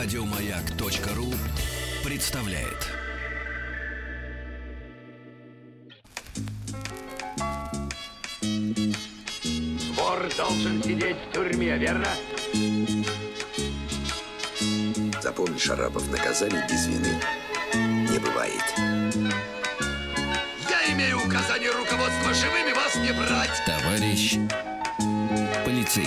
Радиомаяк.ру представляет. Вор должен сидеть в тюрьме, верно? Запомни, Шарапов, наказание без вины не бывает.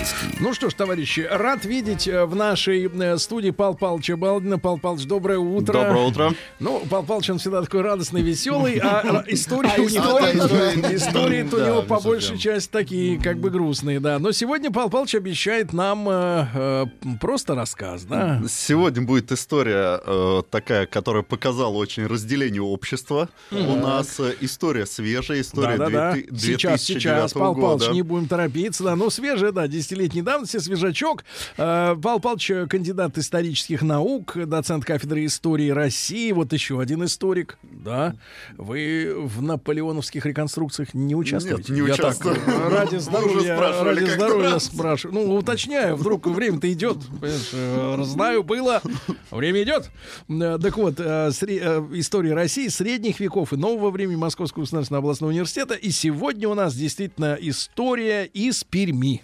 Полицейский. Ну что ж, товарищи, рад видеть э, в нашей э, студии Пал Палыча Балдина. Пал Палыч, доброе утро. Доброе утро. Ну, Пал Палыч, он всегда такой радостный, веселый, а истории А у него... истории- Истории-то у него по большей части такие, как бы грустные, да. Но сегодня Пал Палыч обещает нам э, просто рассказ, да? Сегодня будет история такая, которая показала очень разделение общества. У нас история свежая, история Да-да-да. 2000 Сейчас, сейчас, 2009 Пал Палыч, года. не будем торопиться, да. Ну, свежая, да, десятилетней давности, свежачок. Э, Пал Палыч, э, кандидат исторических наук, доцент кафедры истории России, вот еще один историк, да. Вы в наполеоновских реконструкциях не участвуете? Нет, не Я так, участвую. э, ради здоровья, ради здоровья спрашиваю. Ну, уточняю, вдруг время-то идет. Э, знаю, было, время идет. Так вот, история России средних веков и нового времени Московского государственного областного университета. И сегодня у нас действительно история из Перми.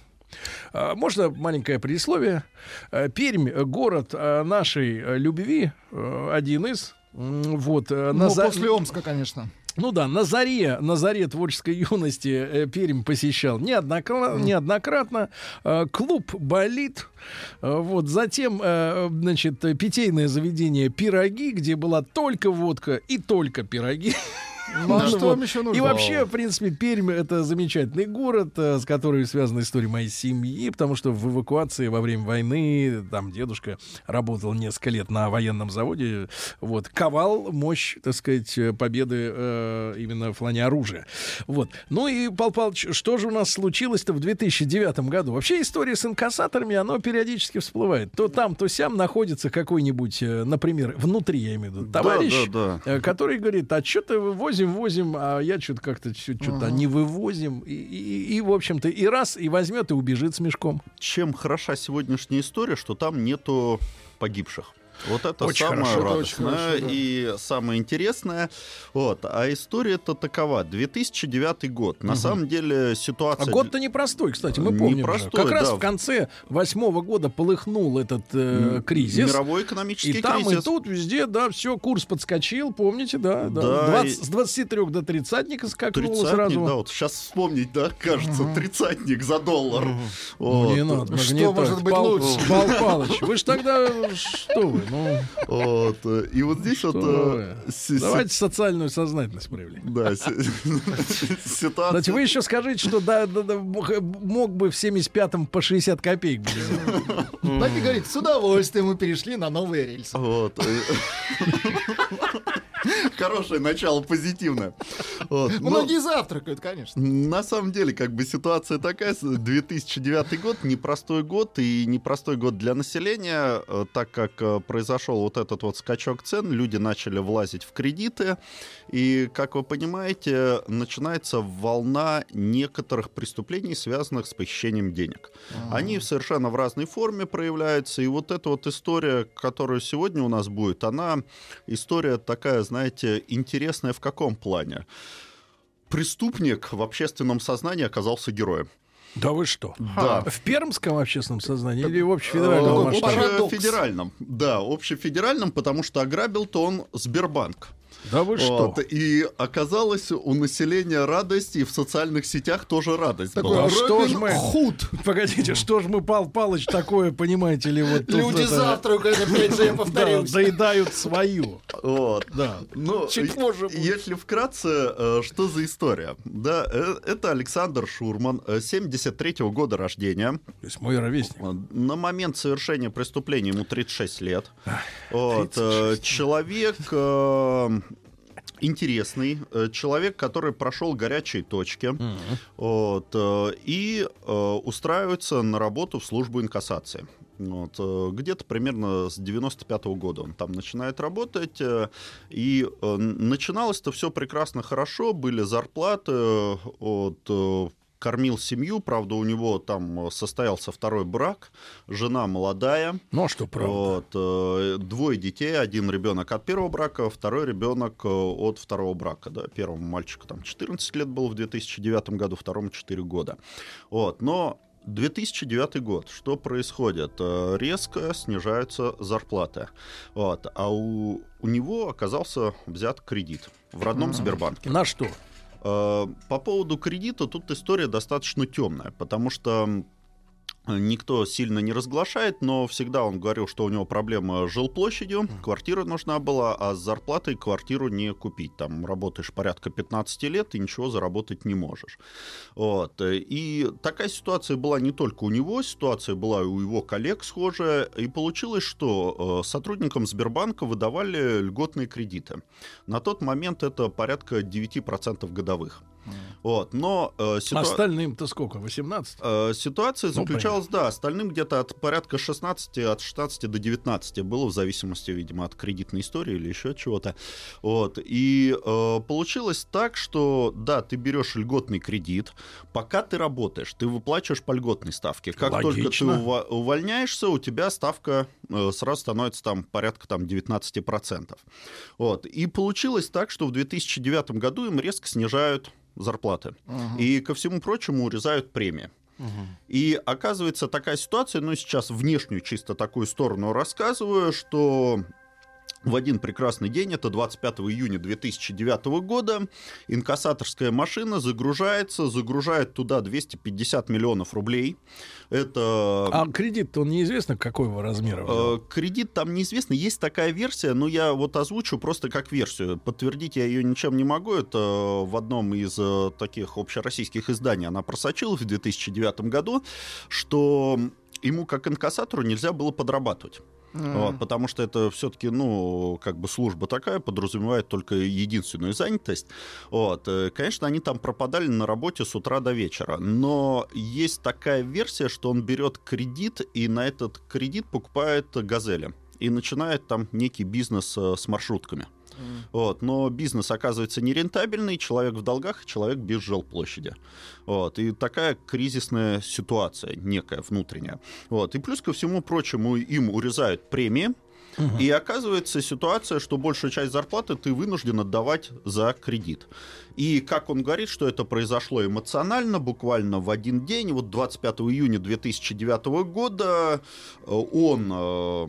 А, Можно маленькое предисловие? Э, Пермь, город э, нашей любви, один из. Вот, э, на Ну, за- после Омска, конечно. ну да, на заре, на заре творческой юности э, Пермь посещал неоднократно. неоднократно. Э, клуб «Болит». Э, вот, затем, э, значит, питейное заведение «Пироги», где была только водка и только пироги. Ну, а что вам еще нужно? И вообще, в принципе, Пермь — это замечательный город, э, с которым связана история моей семьи, потому что в эвакуации во время войны там дедушка работал несколько лет на военном заводе, вот, ковал мощь, так сказать, э, победы э, именно в плане оружия. Вот. Ну и, Пал Палыч, что же у нас случилось-то в 2009 году? Вообще история с инкассаторами, она периодически всплывает. То там, то сям находится какой-нибудь, например, внутри, я имею в виду, Да, товарищ, да, который говорит, а что-то возим, возим, а я что-то как-то что-то не вывозим. И, и- и, в общем-то, и раз, и возьмет, и убежит с мешком. Чем хороша сегодняшняя история, что там нету погибших. Вот это Очень самое хорошо, это очень радостное хорошо, да. и самое интересное. Вот. А история-то такова. 2009 год. На самом деле А ситуация... год-то непростой, кстати, мы помним. же. Непростой, Как раз да. в конце восьмого года полыхнул этот э, кризис. Мировой И экономический там, кризис. и тут, везде, да, все, курс подскочил, помните, да? да. Да, 20 и- С 23 до тридцатника скакнуло Тридцатник, сразу. да, вот сейчас вспомнить, да, кажется, тридцатник за доллар. Ну, Вот. не надо, Что может быть Пал- лучше? Пал Палыч, вы ж тогда, что вы, ну, Вот, И вот здесь вот... что э, си- си- Давайте социальную сознательность проявлем. Да, си- ситуация... Кстати, вы еще скажите, что да, да, да, мог, бы в 75-м по 60 копеек. Так и говорит, с удовольствием мы перешли на новые рельсы. Вот. Хорошее начало, позитивное. Вот. Но Многие завтракают, конечно. На самом деле, как бы ситуация такая, с- 2009 год, непростой год, и непростой год для населения, э, так как э, произошел вот этот вот скачок цен, люди начали влазить в кредиты, и, как вы понимаете, начинается волна некоторых преступлений, связанных с похищением денег. Они совершенно в разной форме проявляются, и вот эта вот история, которая сегодня у нас будет, она история такая, знаете, интересная в каком плане? Преступник в общественном сознании оказался героем. Да вы что? Да. В пермском общественном сознании или в общефедеральном Э, масштабе? парадокс. Общефедеральном. Да, общефедеральном, потому что ограбил-то он Сбербанк. Да вы что? Вот, и оказалось у населения радость, и в социальных сетях тоже радость Такой была. А что ж мы- Худ. Погодите, что ж мы, Пал Палыч, такое, понимаете ли, вот Люди это- завтракают, опять же, я да, повторюсь. заедают свою. Вот. Да. Ну, Чуть позже будет. если вкратце, э, что за история? Да, э, это Александр Шурман, 73 года рождения. То есть мой ровесник. На момент совершения преступления ему 36 лет. Вот, э, человек э, интересный, э, человек, который прошел горячие точки, вот, э, и э, устраивается на работу в службу инкассации. Вот, где-то примерно с 95 года он там начинает работать. И начиналось-то все прекрасно хорошо, были зарплаты от кормил семью, правда, у него там состоялся второй брак, жена молодая. Ну, а что правда? Вот, э, двое детей, один ребенок от первого брака, второй ребенок э, от второго брака. Да. Первому мальчику там 14 лет было в 2009 году, второму 4 года. Вот, но 2009 год. Что происходит? Э, Резко снижаются зарплаты. Вот. А у, у него оказался взят кредит в родном Сбербанке. На что? Э, По поводу кредита тут история достаточно темная, потому что никто сильно не разглашает, но всегда он говорил, что у него проблема с жилплощадью, квартира нужна была, а с зарплатой квартиру не купить. Там работаешь порядка 15 лет и ничего заработать не можешь. Вот. И такая ситуация была не только у него, ситуация была и у его коллег схожая. И получилось, что э, сотрудникам Сбербанка выдавали льготные кредиты. На тот момент это порядка 9% годовых. Вот, но э, ситуа- Остальным-то сколько? 18? Э, Ситуация Ну, заключалась, да, остальным где-то от порядка 16, от 16 до 19 было, в зависимости, видимо, от кредитной истории или еще чего-то. Вот. И э, получилось так, что, да, ты берешь льготный кредит, пока ты работаешь, ты выплачиваешь по льготной ставке. Как только ты Логично. ува- увольняешься, у тебя ставка э, сразу становится там порядка там 19%. Вот. И получилось так, что в 2009 году им резко снижают зарплаты. И ко всему прочему урезают премии. И оказывается такая ситуация, ну сейчас внешнюю чисто такую сторону рассказываю, что в один прекрасный день, это 25 июня 2009 года, инкассаторская машина загружается, загружает туда 250 миллионов рублей. Это... А кредит-то он неизвестно, какого размера. Э, Кредит там неизвестно. Есть такая версия, но я вот озвучу просто как версию. Подтвердить я ее ничем не могу. Это в одном из э, таких общероссийских изданий она просочилась в 2009 году, что ему как инкассатору нельзя было подрабатывать. Вот, потому что это все-таки, ну, как бы служба такая, подразумевает только единственную занятость. Вот, э, конечно, они там пропадали на работе с утра до вечера, но есть такая версия, что он берет кредит и на этот кредит покупает газели и начинает там некий бизнес э, с маршрутками. Вот, но бизнес оказывается нерентабельный, человек в долгах, человек без жилплощади. Вот, и такая кризисная ситуация некая внутренняя. Вот, и плюс ко всему прочему им урезают премии, и оказывается ситуация, что большую часть зарплаты ты вынужден отдавать за кредит. И как он говорит, что это произошло эмоционально, буквально в один день, вот 25 июня 2009 года э, он э,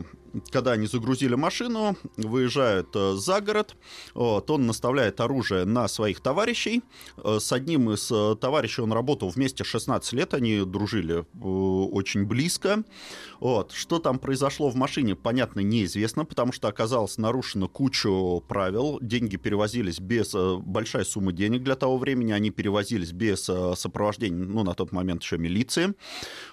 когда они загрузили машину, выезжают э, за город, вот, он наставляет оружие на своих товарищей. Э, С одним из э, товарищей он работал вместе 16 лет, они дружили очень близко. Вот. Что там произошло в машине, понятно, неизвестно, потому что оказалось нарушено кучу правил. Деньги перевозились без... Большая сумма денег для того времени, они перевозились без сопровождения, ну, на тот момент еще милиции.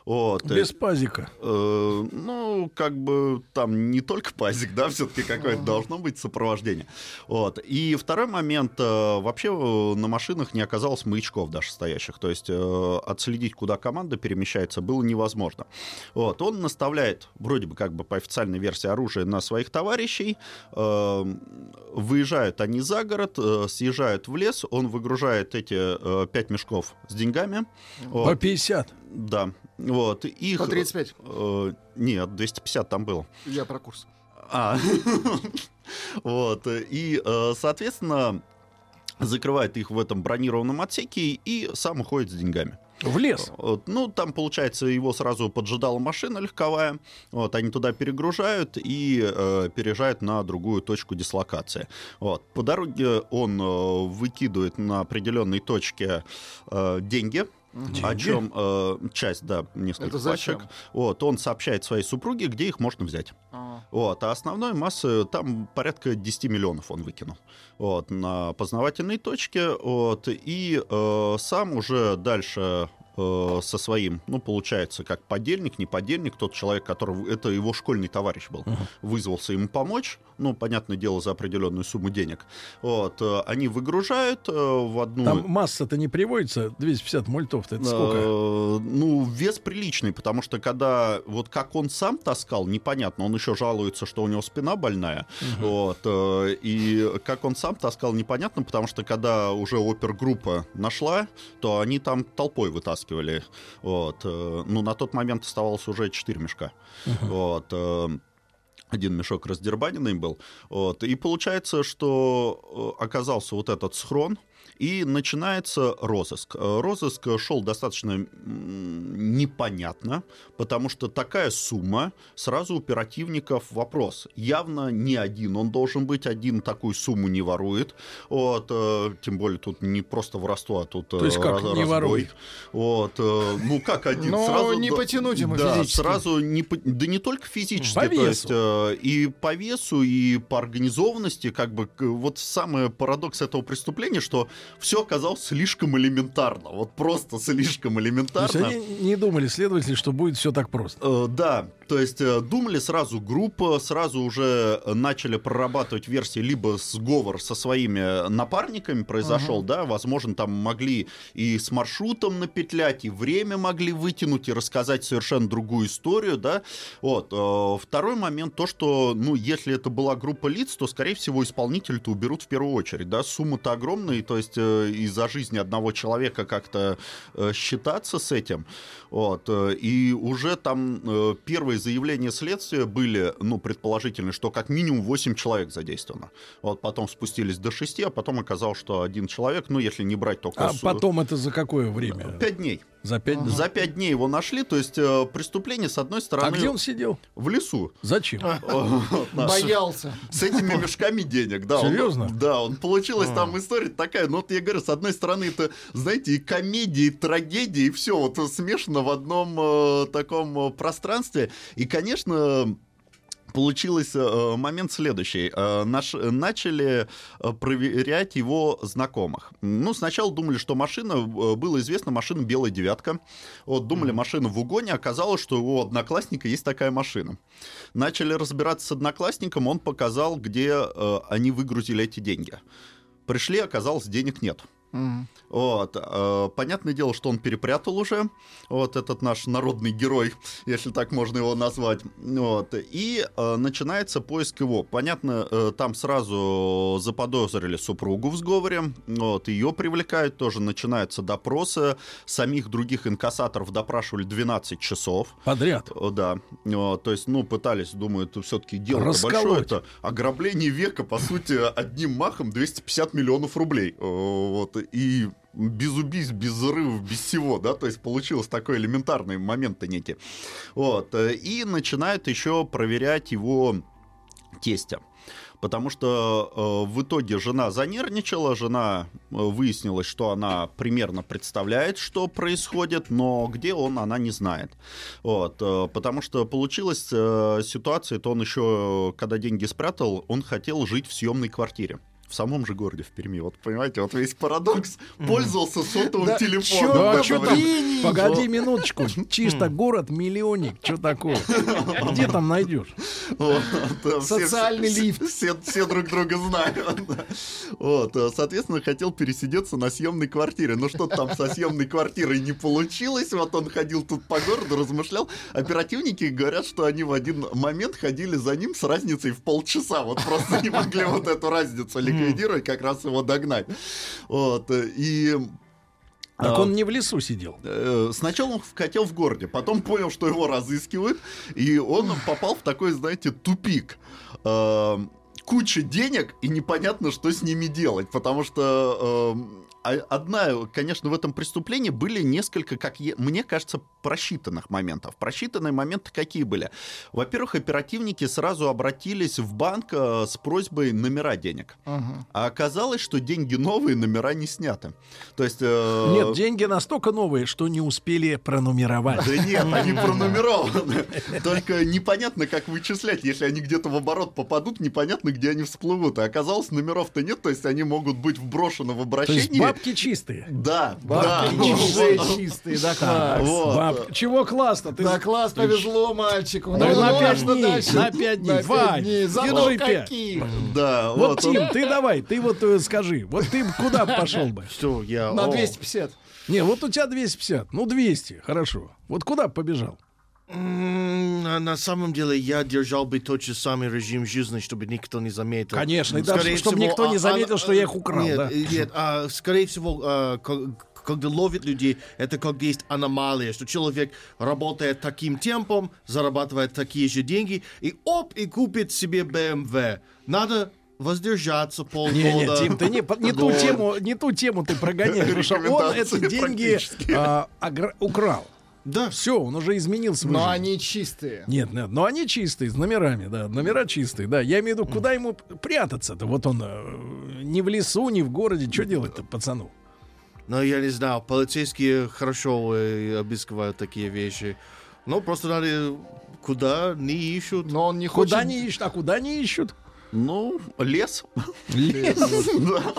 Вот. Без пазика. Э, ну, как бы там не только пазик, да, все-таки какое-то должно быть сопровождение. Вот. И второй момент, э, вообще э, на машинах не оказалось маячков даже стоящих, то есть э, отследить, куда команда перемещается, было невозможно. Вот. Он наставляет, вроде бы как бы по официальной версии, оружие на своих товарищей, выезжают они за город, съезжают в лес, он выгружает эти пять мешков с деньгами. По Вот. 50. Да, вот. Их, По 35. э, нет, 250 там было. Я про курс. А, вот. И, э, соответственно, закрывает их в этом бронированном отсеке и сам уходит с деньгами. В лес. Вот, ну, там, получается, его сразу поджидала машина легковая. Вот, они туда перегружают и э, переезжают на другую точку дислокации. Вот. По дороге он э, выкидывает на определенной точке э, деньги. О Деньги? чем э, часть, да, несколько пачек. Вот, он сообщает своей супруге, где их можно взять. А. Вот, а основной массы там порядка 10 миллионов он выкинул. Вот, на познавательной точке. Вот, и э, сам уже дальше э, со своим, ну, получается, как подельник, не подельник, тот человек, который, это его школьный товарищ был, вызвался ему помочь, ну, понятное дело, за определенную сумму денег. Вот, э, они выгружают э, в одну... Там масса-то не приводится, 250 мультов-то, это сколько? Э, Ну, вес приличный, потому что когда вот как он сам таскал, непонятно, он еще жалуется, что у него спина больная, вот, э, и как он сам таскал, непонятно, потому что когда уже опергруппа нашла, то они там толпой вытаскивали, вот, э, ну, на тот момент оставалось уже 4 мешка, вот, э, один мешок раздербаненный был. Вот. И получается, что э, оказался вот этот схрон, и начинается розыск. Э, Розыск шел достаточно непонятно, потому что такая сумма, сразу у оперативников вопрос. Явно не один он должен быть, один такую сумму не ворует. Вот, э, тем более тут не просто воровство, а тут То есть э, как раз- не ворует? Вот, ну как один? Но сразу не потянуть ему да, физически. сразу не, да не только физически, По то весу. есть э, и по весу, и по организованности, как бы вот самый парадокс этого преступления, что все оказалось слишком элементарно, вот просто слишком То есть элементарно. они не думали, следователи, что будет все так просто. Э, Да, то есть э, думали сразу группа, сразу уже э, начали прорабатывать версии, либо сговор со своими напарниками произошел, да, возможно, там могли и с маршрутом напетлять, и время могли вытянуть, и рассказать совершенно другую историю, да. Вот. э, Второй момент, то, что, ну, если это была группа лиц, то, скорее всего, исполнитель-то уберут в первую очередь, да, сумма-то огромная, то есть э, из-за жизни одного человека как-то э, считаться с этим, вот, э, и уже там э, первые заявления следствия были, ну, предположительно, что как минимум 8 человек задействовано. Вот потом спустились до 6, а потом оказалось, что один человек, ну, если не брать только... А су- потом это за какое время? Пять дней. За пять дней. За пять дней его нашли, то есть э, преступление, с одной А стороны, где он сидел? в лесу. Зачем? Боялся. С этими мешками денег, да. Серьезно? да, он получилась там история такая. Ну, вот я говорю, с одной стороны, это, знаете, и комедия, и трагедия, и все вот смешано в одном э, таком э, пространстве. И, конечно, получился э, момент следующий. Э, наш, начали э, проверять его знакомых. Ну, сначала думали, что машина, было известно, машина «Белая девятка». Вот, думали, машина в угоне, оказалось, что у одноклассника есть такая машина. Начали разбираться с одноклассником, он показал, где они выгрузили эти деньги. Пришли, оказалось, денег нет. Мгм. Вот. э, Понятное дело, что он перепрятал уже. Вот этот наш народный герой, если так можно его назвать. Вот. И э, начинается поиск его. Понятно, э, там сразу заподозрили супругу в сговоре. Вот. Ее привлекают. Тоже начинаются допросы. Самих других инкассаторов допрашивали 12 часов. Подряд. Да, О, то есть, ну, пытались, думаю, это все-таки дело большое. Это ограбление века, по сути, одним махом 250 миллионов рублей. Вот, и без убийств, без взрывов, без всего, да, то есть получилось такой элементарный момент-то некий. Вот, э, и начинают еще проверять его тестя. Потому что э, в итоге жена занервничала, жена э, выяснилось, что она примерно представляет, что происходит, но где он, она не знает. Вот, э, потому что получилась э, ситуация, то он еще, когда деньги спрятал, он хотел жить в съемной квартире. В самом же городе, в Перми. Вот понимаете, вот весь парадокс. Пользовался сотовым Да телефоном. чё- Да! Погоди минуточку. Чисто город миллионник. Что такое? Где там найдешь? Социальный лифт. Все, друг друга знают. Вот, э, соответственно, хотел пересидеться на съемной квартире. Но что там со съемной квартирой не получилось. Вот он ходил тут по городу, размышлял. Оперативники говорят, что они в один момент ходили за ним с разницей в полчаса. Вот просто не могли вот эту разницу ликвидировать, как раз его догнать. Вот, и... Так а, он не в лесу сидел. Э, Сначала он хотел в городе, потом понял, что его разыскивают, и он попал в такой, знаете, тупик. Э, Куча денег, и непонятно, что с ними делать, потому что э, а- одна, конечно, в этом преступлении были несколько, как е- мне кажется, просчитанных моментов. Просчитанные моменты какие были? Во-первых, оперативники сразу обратились в банк э, с просьбой номера денег. Ага. А оказалось, что деньги новые, номера не сняты. То есть... э, Нет, деньги настолько новые, что не успели пронумеровать. Да нет, они пронумерованы. Только непонятно, как вычислять. Если они где-то в оборот попадут, непонятно, где они всплывут. И оказалось, номеров-то нет, то есть они могут быть вброшены в обращение. Бабки чистые. Да, Бабки да. уже чистые, да класс. Вот. Баб- Чего классно? Ты Да класс, повезло мальчику. Да Ну, на ну, пять дней, дальше? на пять дней. Вань, пять. каких. Да, Вот, вот. он- Тим, ты давай, ты вот э, скажи, вот ты куда пошел бы? Что я... На о, 250. Не, вот у тебя 250, ну 200, хорошо. Вот куда побежал? М, На, самом деле я держал бы тот же самый режим жизни, чтобы никто не заметил. Конечно, и даже чтобы всего, никто не а- заметил, а- что я их украл, Нет, да? нет, а, скорее всего, а, ко- когда ловят людей, это когда есть аномалия, что человек работает таким темпом, зарабатывает такие же деньги, и оп, и купит себе BMW. Надо воздержаться полгода. Не, не, Тим, ты не, не ту тему, не ту тему ты прогоняешь, потому что он эти деньги а, огра- украл. Да. Все, он уже изменил свою Но жизнь. они чистые. Нет, нет, но они чистые, с номерами, да, номера чистые, да. Я имею в виду, куда ему прятаться-то? Вот он э, не в лесу, не в городе, что делать-то пацану? Но я не знаю, полицейские хорошо э, обыскивают такие вещи. Но просто надо куда не ищут. Но он не Куда хочет... не ищут, а куда не ищут? Ну, лес. Лес. Да.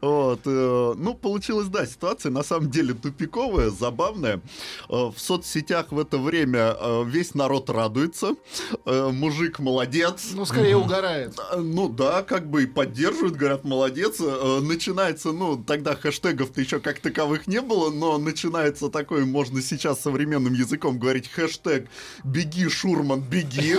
Вот. э, Ну, получилась, да, ситуация на самом деле тупиковая, забавная. Э, В соцсетях в это время э, весь народ радуется. Мужик молодец. Ну, скорее угорает. Ну да, как бы и поддерживают, говорят, молодец. Начинается, ну, тогда хэштегов-то еще как таковых не было, но начинается такой, можно сейчас современным языком говорить, хэштег «Беги, Шурман, беги».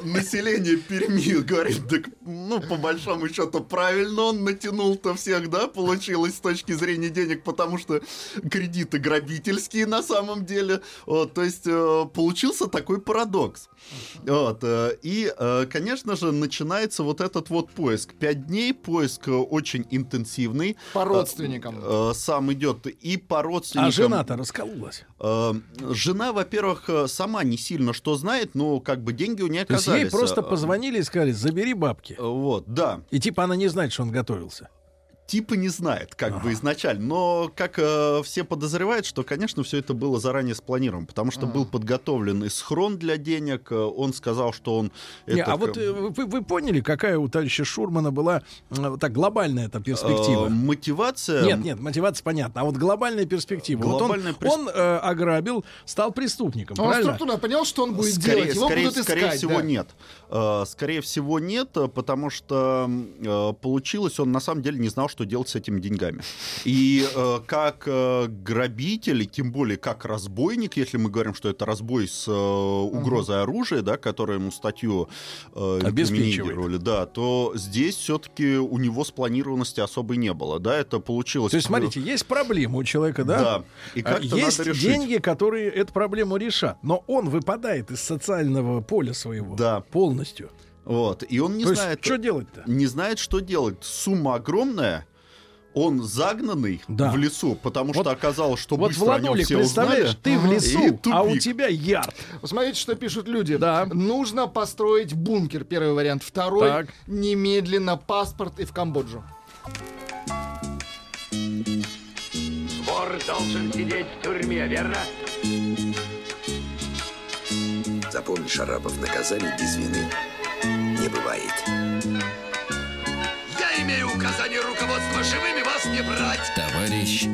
Население Перми говорит, так, ну, по большому счету, правильно он натянул-то всех, да, получилось с точки зрения денег, потому что кредиты грабительские на самом деле. Вот, то есть э, получился такой парадокс. Вот, э, и, э, конечно же, начинается вот этот вот поиск. Пять дней поиск очень интенсивный. По родственникам. Сам идет и по родственникам. А жена-то раскололась. Жена, во-первых, сама не сильно что знает, но как бы деньги у нее есть ей просто Э, позвонили и сказали, забери бабки. Вот, да. И типа она не знает, что он готовился. Типа не знает, как бы изначально. Но как э, все подозревают, что, конечно, все это было заранее спланировано, потому что был подготовлен и схрон для денег. э, Он сказал, что он... Не, это а вот к- э, вы, вы поняли, какая у товарища Шурмана была э, так глобальная эта перспектива? э, мотивация... Нет, нет, мотивация понятна. А вот глобальная перспектива. Глобальная вот он, он э, ограбил, стал преступником, Он правильно? структурно понял, что он будет Скорее, делать. Его скорее, будут скорее искать. всего да. нет. Э, Скорее всего нет, э, потому что э, получилось, он на самом деле не знал, что делать с этими деньгами. И э, как э, грабитель, и тем более как разбойник, если мы говорим, что это разбой с э, угрозой оружия, да, которое ему статью э, инкриминировали, да, то здесь все-таки у него спланированности особой не было, да, это получилось. То есть, смотрите, есть проблема у человека, да? Да. И А как-то Есть надо решить. деньги, которые эту проблему решат. Но он выпадает из социального поля своего Да. полностью. Вот. И он не То знает, есть, что делать-то? не знает, что делать. Сумма огромная. Он загнанный Да. в лесу, потому Вот- что оказалось, что Вот, быстро о нем Владулик, все представляешь, узнали. ты в И лесу, а у тебя ярд. Смотрите, что пишут люди. Да. Нужно построить бункер, первый вариант. Второй, Так. немедленно паспорт и в Камбоджу. Вор должен сидеть в тюрьме, верно? Запомни, Шарапов, наказание без вины не бывает. Имею указание руководства живыми вас не брать. Товарищ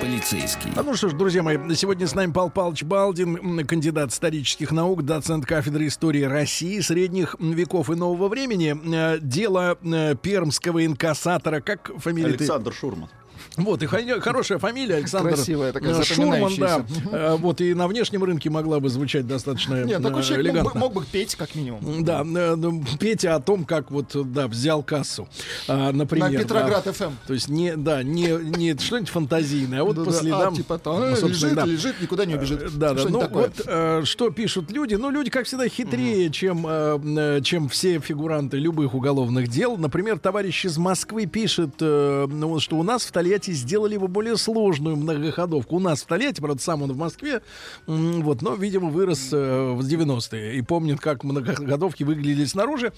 полицейский. А ну что ж, друзья мои, сегодня с нами Пал Палыч Балдин, кандидат исторических наук, доцент кафедры истории России, средних веков и нового времени. Э, Дело э, пермского инкассатора, как фамилия? ты? Александр Шурман. Вот, и хо- хорошая фамилия, Александр Красивая такая, э, Шурман, да. Э, Вот, и на внешнем рынке могла бы звучать достаточно Нет, такой э, человек мог бы, элегантно. мог бы петь, как минимум. Да, ну, Петя о том, как вот, да, взял кассу, а, например. На да. Петроград ФМ. То есть не, да, не, не что-нибудь фантазийное, а вот по Да-да, следам. а, типа там, ну, лежит, да. лежит, никуда не убежит. Да, да. Ну такое. вот э, что пишут люди. Ну, люди, как всегда, хитрее, чем, э, э, чем все фигуранты любых уголовных дел. Например, товарищ из Москвы пишет, э, ну, что у нас в Тольятти сделали его более сложную многоходовку. У нас в Тольятти, правда, сам он в Москве, вот, но, видимо, вырос э, в 90-е и помнит, как многоходовки выглядели снаружи.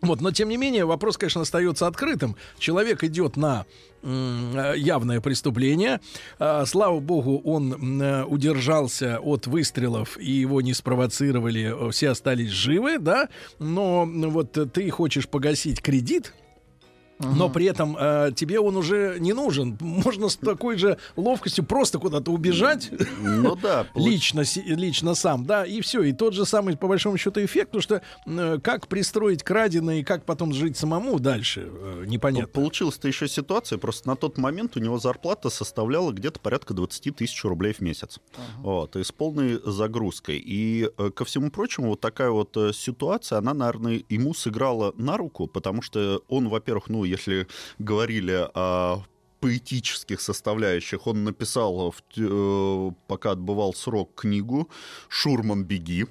Вот, но тем не менее вопрос, конечно, остается открытым. Человек идет на э, явное преступление. А, Слава богу, он э, удержался от выстрелов и его не спровоцировали. э, Все остались живы, да. Но вот ты хочешь погасить кредит. Но при этом э, тебе он уже не нужен. Можно с такой же ловкостью просто куда-то убежать. Ну да, Лично, лично сам, да, и все. И тот же самый, по большому счету, эффект, потому что э, как пристроить краденое и как потом жить самому дальше, э, непонятно. Получилась-то еще ситуация, просто на тот момент у него зарплата составляла где-то порядка 20 тысяч рублей в месяц. Вот, и с полной загрузкой. И, э, ко всему прочему, вот такая вот э, ситуация, она, наверное, ему сыграла на руку, потому что он, во-первых, ну, если говорили о поэтических составляющих. Он написал, э, пока отбывал срок, книгу «Шурман, беги»,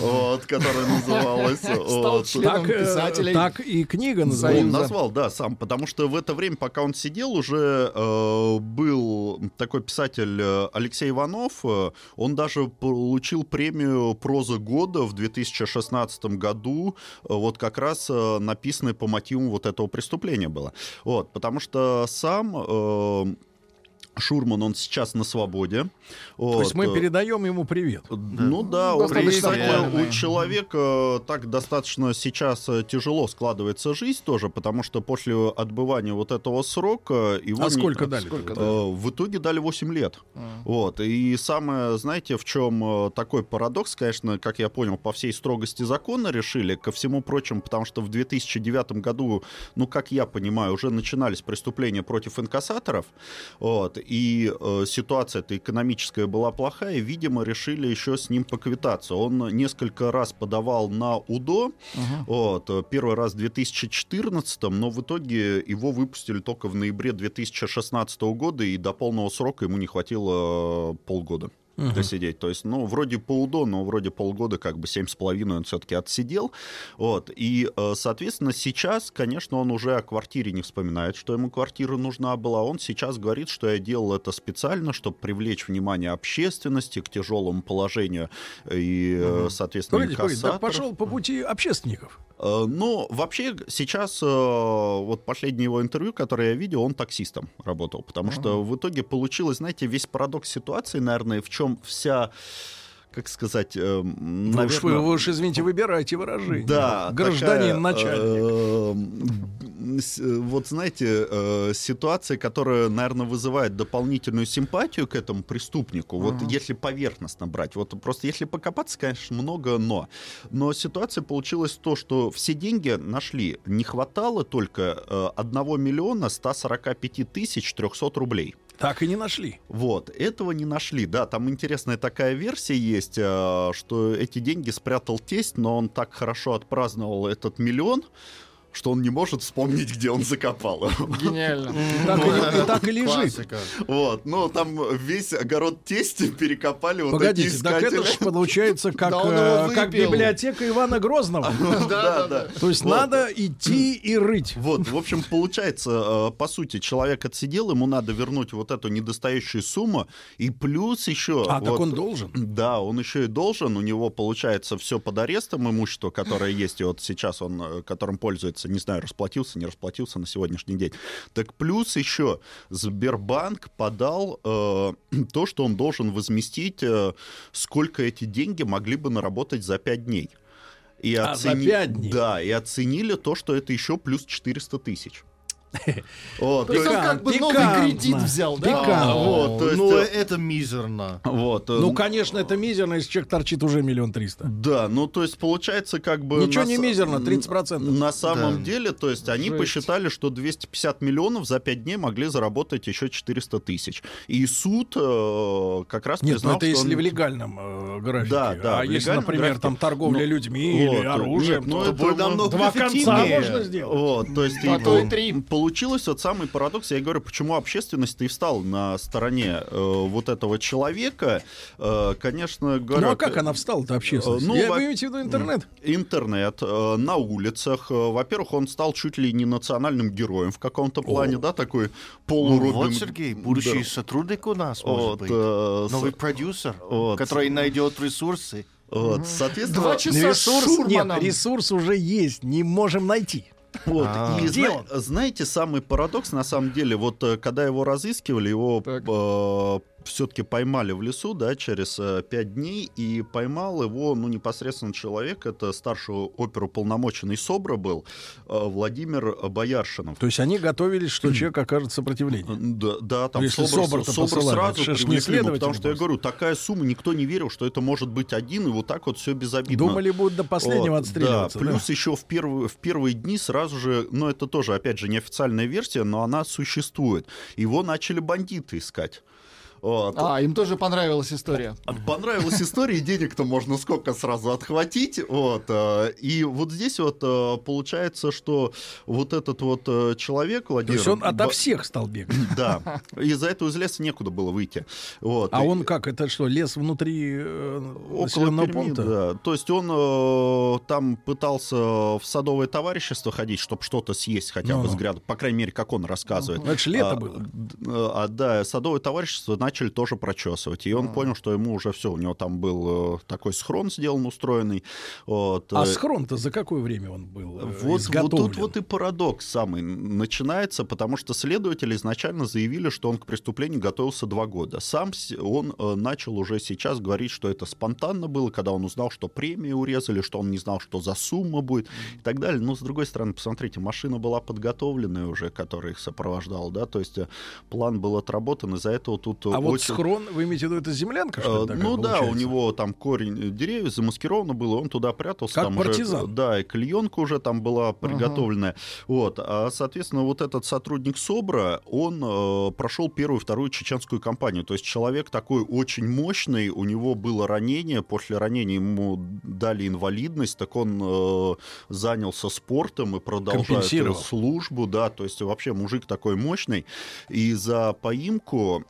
вот, которая называлась. Стал членом Так, э, писателей. так и книга Он называется. назвал, да, сам, потому что в это время, пока он сидел, уже э, был такой писатель Алексей Иванов. э, он даже получил премию «Проза года» в 2016 году, э, вот как раз э, написанной по мотивам вот этого преступления было. Вот, потому что сам... э, Шурман, он сейчас на свободе. То есть мы передаем ему привет. Ну да, актуальный. у человека так достаточно сейчас э, тяжело складывается жизнь тоже, потому что после отбывания вот этого срока его... А не- сколько дали? Э, В итоге дали 8 лет. Вот. И самое, знаете, в чем э, такой парадокс, конечно, как я понял, по всей строгости закона решили, ко всему прочему, потому что в 2009 году, ну, как я понимаю, уже начинались преступления против инкассаторов, вот, и э, ситуация-то экономическая была плохая, видимо, решили еще с ним поквитаться. Он несколько раз подавал на УДО, вот, э, первый раз в 2014, но в итоге его выпустили только в ноябре 2016 года, и до полного срока ему не хватило э, полгода досидеть. То есть, ну, вроде по УДО, но вроде полгода, как бы семь с половиной он все-таки отсидел. Вот. И, э, соответственно, сейчас, конечно, он уже о квартире не вспоминает, что ему квартира нужна была. Он сейчас говорит, что я делал это специально, чтобы привлечь внимание общественности к тяжелому положению и, э, соответственно, Погодите, погодите, да пошел по пути общественников. Э, Ну, вообще, сейчас, э, вот последнее его интервью, которое я видел, он таксистом работал, потому что в итоге получилось, знаете, весь парадокс ситуации, наверное, в чем вся, как сказать, э, Вы уж, вы, наверное... вы уж, извините, выбирайте выражение. Да, Гражданин такая, начальник. э, с- э, вот знаете, э, ситуация, которая, наверное, вызывает дополнительную симпатию к этому преступнику, вот если поверхностно брать, вот просто если покопаться, конечно, много но. Но ситуация получилась то, что все деньги нашли, не хватало только э, 1 миллиона 145 тысяч 300 рублей. Так и не нашли. Вот, этого не нашли. Да, там интересная такая версия есть, э, что эти деньги спрятал тесть, но он так хорошо отпраздновал этот миллион, что он не может вспомнить, где он закопал. его. Гениально. Так, и, и так и лежит. Вот, ну там весь огород тести перекопали вот Погодите, эти так это искатели. ж получается как, э, как библиотека Ивана Грозного. Да, да. То есть надо идти и рыть. Вот, в общем, получается, э, по сути, человек отсидел, ему надо вернуть вот эту недостающую сумму, и плюс еще... А, так он должен? Да, он еще и должен, у него получается все под арестом имущество, которое есть, и вот сейчас он, э, которым пользуется, не знаю, расплатился, не расплатился на сегодняшний день. Так плюс еще Сбербанк подал э, то, что он должен возместить, э, сколько эти деньги могли бы наработать за 5 дней. И А, за пять дней? Да, и оценили то, что это еще плюс 400 тысяч. Вот, То есть он как бы новый Пикантно. кредит взял, да? Пикантно. А, вот, то есть, ну, э, это мизерно. вот, э, Ну, конечно, это мизерно, если человек торчит уже миллион триста. Да, ну то есть получается как бы... Ничего не мизерно, 30%. На самом деле, то есть они посчитали, что 250 миллионов за 5 дней могли заработать еще 400 тысяч. И суд э, как раз Нет, признал, ну это если в легальном э, графике. Да, да, а если, например, там торговля Ну, людьми или оружием, нет, ну то два конца эффективнее. можно сделать. Вот, то есть А и то и три. Получилось вот самый парадокс. Я говорю, почему общественность и встал на стороне э, вот этого человека. Э, конечно, говорю, Ну а как она встала-то общественность? Э, ну, Я во- имеете в виду интернет? интернет э, на улицах. Э, Во-первых, он стал чуть ли не национальным героем в каком-то плане, да, такой Ну, полуробин. вот, Сергей, будущий Да. сотрудник у нас, может Вот, быть. э, с- Новый продюсер, вот. который найдет ресурсы. вот, соответственно, Два часа Ресурс, с Шурманом. нет, ресурс уже есть, не можем найти. Вот, А. и Где зна- знаете, самый парадокс, на самом деле, вот э, когда его разыскивали, его э, все-таки поймали в лесу, да, через э, пять дней, и поймал его, ну, непосредственно человек, это старший оперуполномоченный СОБРа был, э, Владимир Бояршинов. То есть они готовились, что человек окажет сопротивление. Да, да там Если СОБР, СОБР посылали, сразу привлекли, ну, следователь потому что я говорю, такая сумма, никто не верил, что это может быть один, и вот так вот все безобидно. Думали, будут до последнего отстреливаться. Да, да. плюс еще в первые, в первые дни сразу же, ну это тоже, опять же, неофициальная версия, но она существует. Его начали бандиты искать. Вот. А, им тоже понравилась история. Понравилась история, и денег-то можно сколько сразу отхватить. Вот. э, И вот здесь вот э, получается, что вот этот вот э, человек, То Владимир... есть он ото всех стал бегать. Да. Из-за этого из леса некуда было выйти. Вот. А И- он как? Это что, лес внутри Около Перми, пункта? да. То есть он там пытался в садовое товарищество ходить, чтобы что-то съесть хотя бы Ну-ну. с грядок. По крайней мере, как он рассказывает. Ну, это ж лето А, было. А, да, садовое товарищество начали тоже прочесывать. И он понял, что ему уже все, у него там был э, такой схрон сделан, устроенный. Вот, А э, схрон-то за какое время он был э, вот, вот тут вот и парадокс самый начинается, потому что следователи изначально заявили, что он к преступлению готовился два года. Сам он начал уже сейчас говорить, что это спонтанно было, когда он узнал, что премии урезали, что он не знал, что за сумма будет и так далее. Но, с другой стороны, посмотрите, машина была подготовленная уже, которая их сопровождала, да, то есть план был отработан, из-за этого тут... А вот схрон, вы имеете в виду, это землянка, что ли, Э, такая Ну да, у получается? него там корень деревьев замаскировано было, он туда прятался. Как там партизан. Уже, да, и клеенка уже там была приготовленная. Вот, а, соответственно, вот этот сотрудник СОБРа, он э, прошел первую, вторую чеченскую кампанию. То есть человек такой очень мощный, у него было ранение, после ранения ему дали инвалидность, так он э, занялся спортом и продолжает службу, да, то есть вообще мужик такой мощный. И за поимку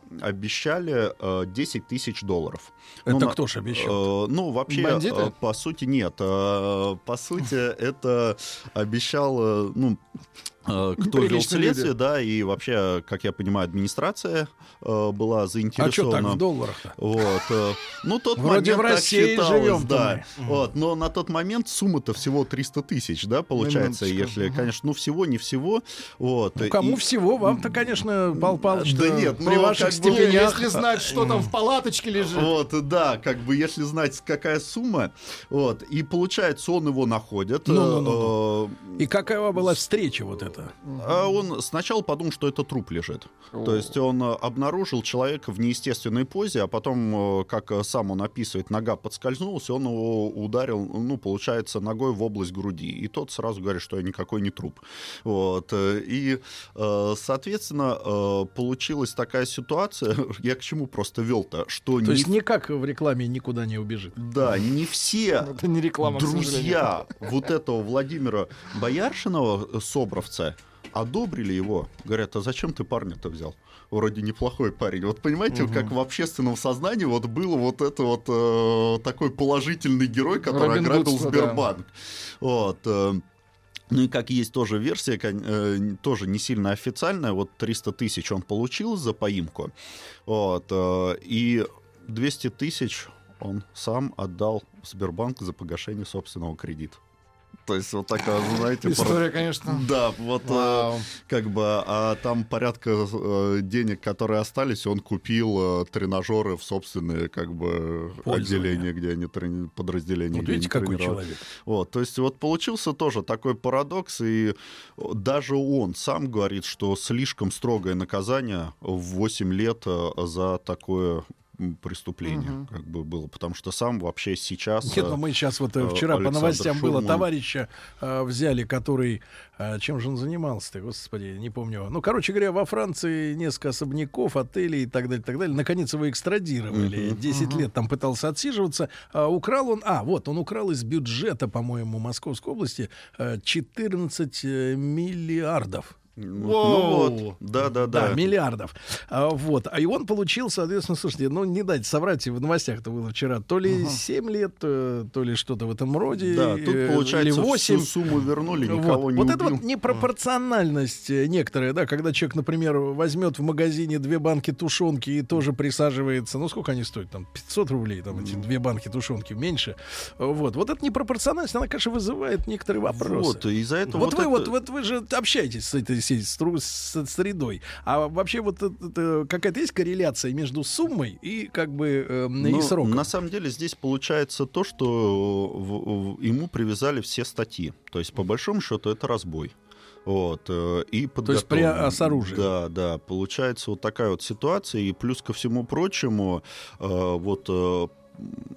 обещали э, 10 тысяч долларов. Это Ну, кто ж обещал? Э, ну, вообще, Бандиты? э, по сути, нет. Э, По сути, это обещал, э, ну, э, кто вел следствие, люди. да, и вообще, как я понимаю, администрация э, была А что так заинтересована. в долларах-то? Вот. э, Ну, тот Вроде момент в так России считалось, живем-то да. Вот, но на тот момент сумма-то всего 300 тысяч, да, получается, минуточку. если, конечно, ну, всего, не всего. Вот. Ну, кому И- всего? Вам-то, конечно, Пал Палыч, Да нет, при ну, ваших бы- степенях... если знать, что там в палаточке лежит. Вот, да, как бы если знать, какая сумма, вот, и получается, он его находит. Ну-ну-ну. э, И какая была встреча вот эта? А он сначала подумал, что это труп лежит. То есть он э, обнаружил человека в неестественной позе, а потом, э, как э, сам он описывает, нога подскользнулась, и он его ударил, ну, получается, ногой в область груди. И тот сразу говорит, что я никакой не труп. Вот. И, соответственно, получилась такая ситуация, я к чему просто вел-то, что То не есть никак в рекламе никуда не убежит. да, не все Это не реклама, друзья вот этого Владимира Бояршинова, э, Собровца, одобрили его. Говорят, а зачем ты парня-то взял? Вроде неплохой парень. Вот понимаете, как в общественном сознании вот был вот это вот э, такой положительный герой, который Робин ограбил Гудство, да. Сбербанк. Вот. э, ну и как есть тоже версия, э, тоже не сильно официальная, вот 300 тысяч он получил за поимку, вот, э, и 200 тысяч он сам отдал в Сбербанк за погашение собственного кредита. То есть вот такая, знаете, История, конечно. Да, вот э, Вау. как бы, а там порядка э, денег, которые остались, он купил э, тренажеры в собственные как бы отделения, где они трени- подразделения. Вот видите, какой человек. Вот, то есть вот получился тоже такой парадокс, и даже он сам говорит, что слишком строгое наказание в 8 лет за такое преступление как бы было, потому что сам вообще сейчас... Нет, э, ну мы сейчас вот э, э, вчера по Александр новостям было Шурман. товарища э, взяли, который э, чем же он занимался-то, господи, не помню. Ну, короче говоря, во Франции несколько особняков, отелей и так далее, так далее. Наконец его экстрадировали. Мгм. 10 лет там пытался отсиживаться. А украл он, а вот он украл из бюджета, по-моему, Московской области э, 14 э, Ну вот, да, да, Да, да. миллиардов. А, вот. А и он получил, соответственно, слушайте, ну не дайте соврать, в новостях это было вчера, то ли 7 лет, э, то ли что-то в этом роде. Да, тут, э, получается, или 8. всю сумму вернули, Вот, никого не вот убил. это вот непропорциональность э, некоторая, да, когда человек, например, возьмет в магазине две банки тушенки и тоже присаживается, ну сколько они стоят, там 500 рублей, там эти две банки тушенки, меньше. Вот, вот эта непропорциональность, она, конечно, вызывает некоторые вопросы. Вот, из-за этого Вот, вы, это- вот, вот вы же общаетесь с этой всей стру- с средой. А вообще вот это какая-то есть корреляция между суммой и как бы э, и Ну, сроком? На самом деле здесь получается то, что в- в- ему привязали все статьи. То есть, по большому счету, это разбой. Вот, э, и То есть при- подготовлен. а, с оружием. Да, да. Получается вот такая вот ситуация. И плюс ко всему прочему, э, вот э,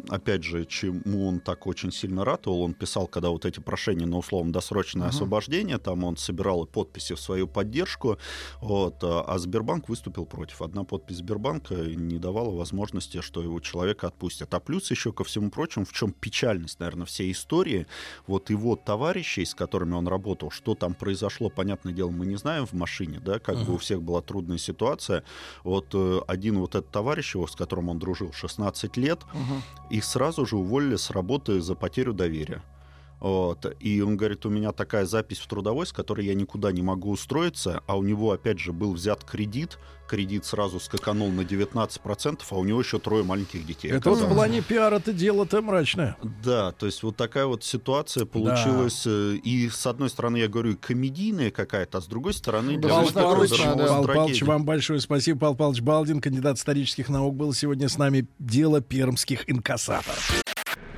опять же, чему он так очень сильно ратовал, он писал, когда вот эти прошения на условно-досрочное освобождение, там он собирал подписи в свою поддержку, вот, а а Сбербанк выступил против. Одна подпись Сбербанка не давала возможности, что его человека отпустят. А плюс еще ко всему прочему, в чем печальность, наверное, всей истории, вот его товарищей, с которыми он работал, что там произошло, понятное дело, мы не знаем в машине, да, как бы у всех была трудная ситуация. Вот э, один вот этот товарищ его, с которым он дружил 16 лет, их сразу же уволили с работы за потерю доверия. Вот. И он говорит, у меня такая запись в трудовой, с которой я никуда не могу устроиться, а у него, опять же, был взят кредит, кредит сразу скаканул на 19%, а у него еще трое маленьких детей. Это вот в плане пиара-то дело-то мрачное. Да, то есть вот такая вот ситуация получилась. э, И с одной стороны, я говорю, комедийная какая-то, а с другой стороны... Да, Павлович, разорвалась да. Павел Павлович, трагедия. вам большое спасибо. Павел Павлович Балдин, кандидат исторических наук, был сегодня с нами. Дело пермских инкассаторов.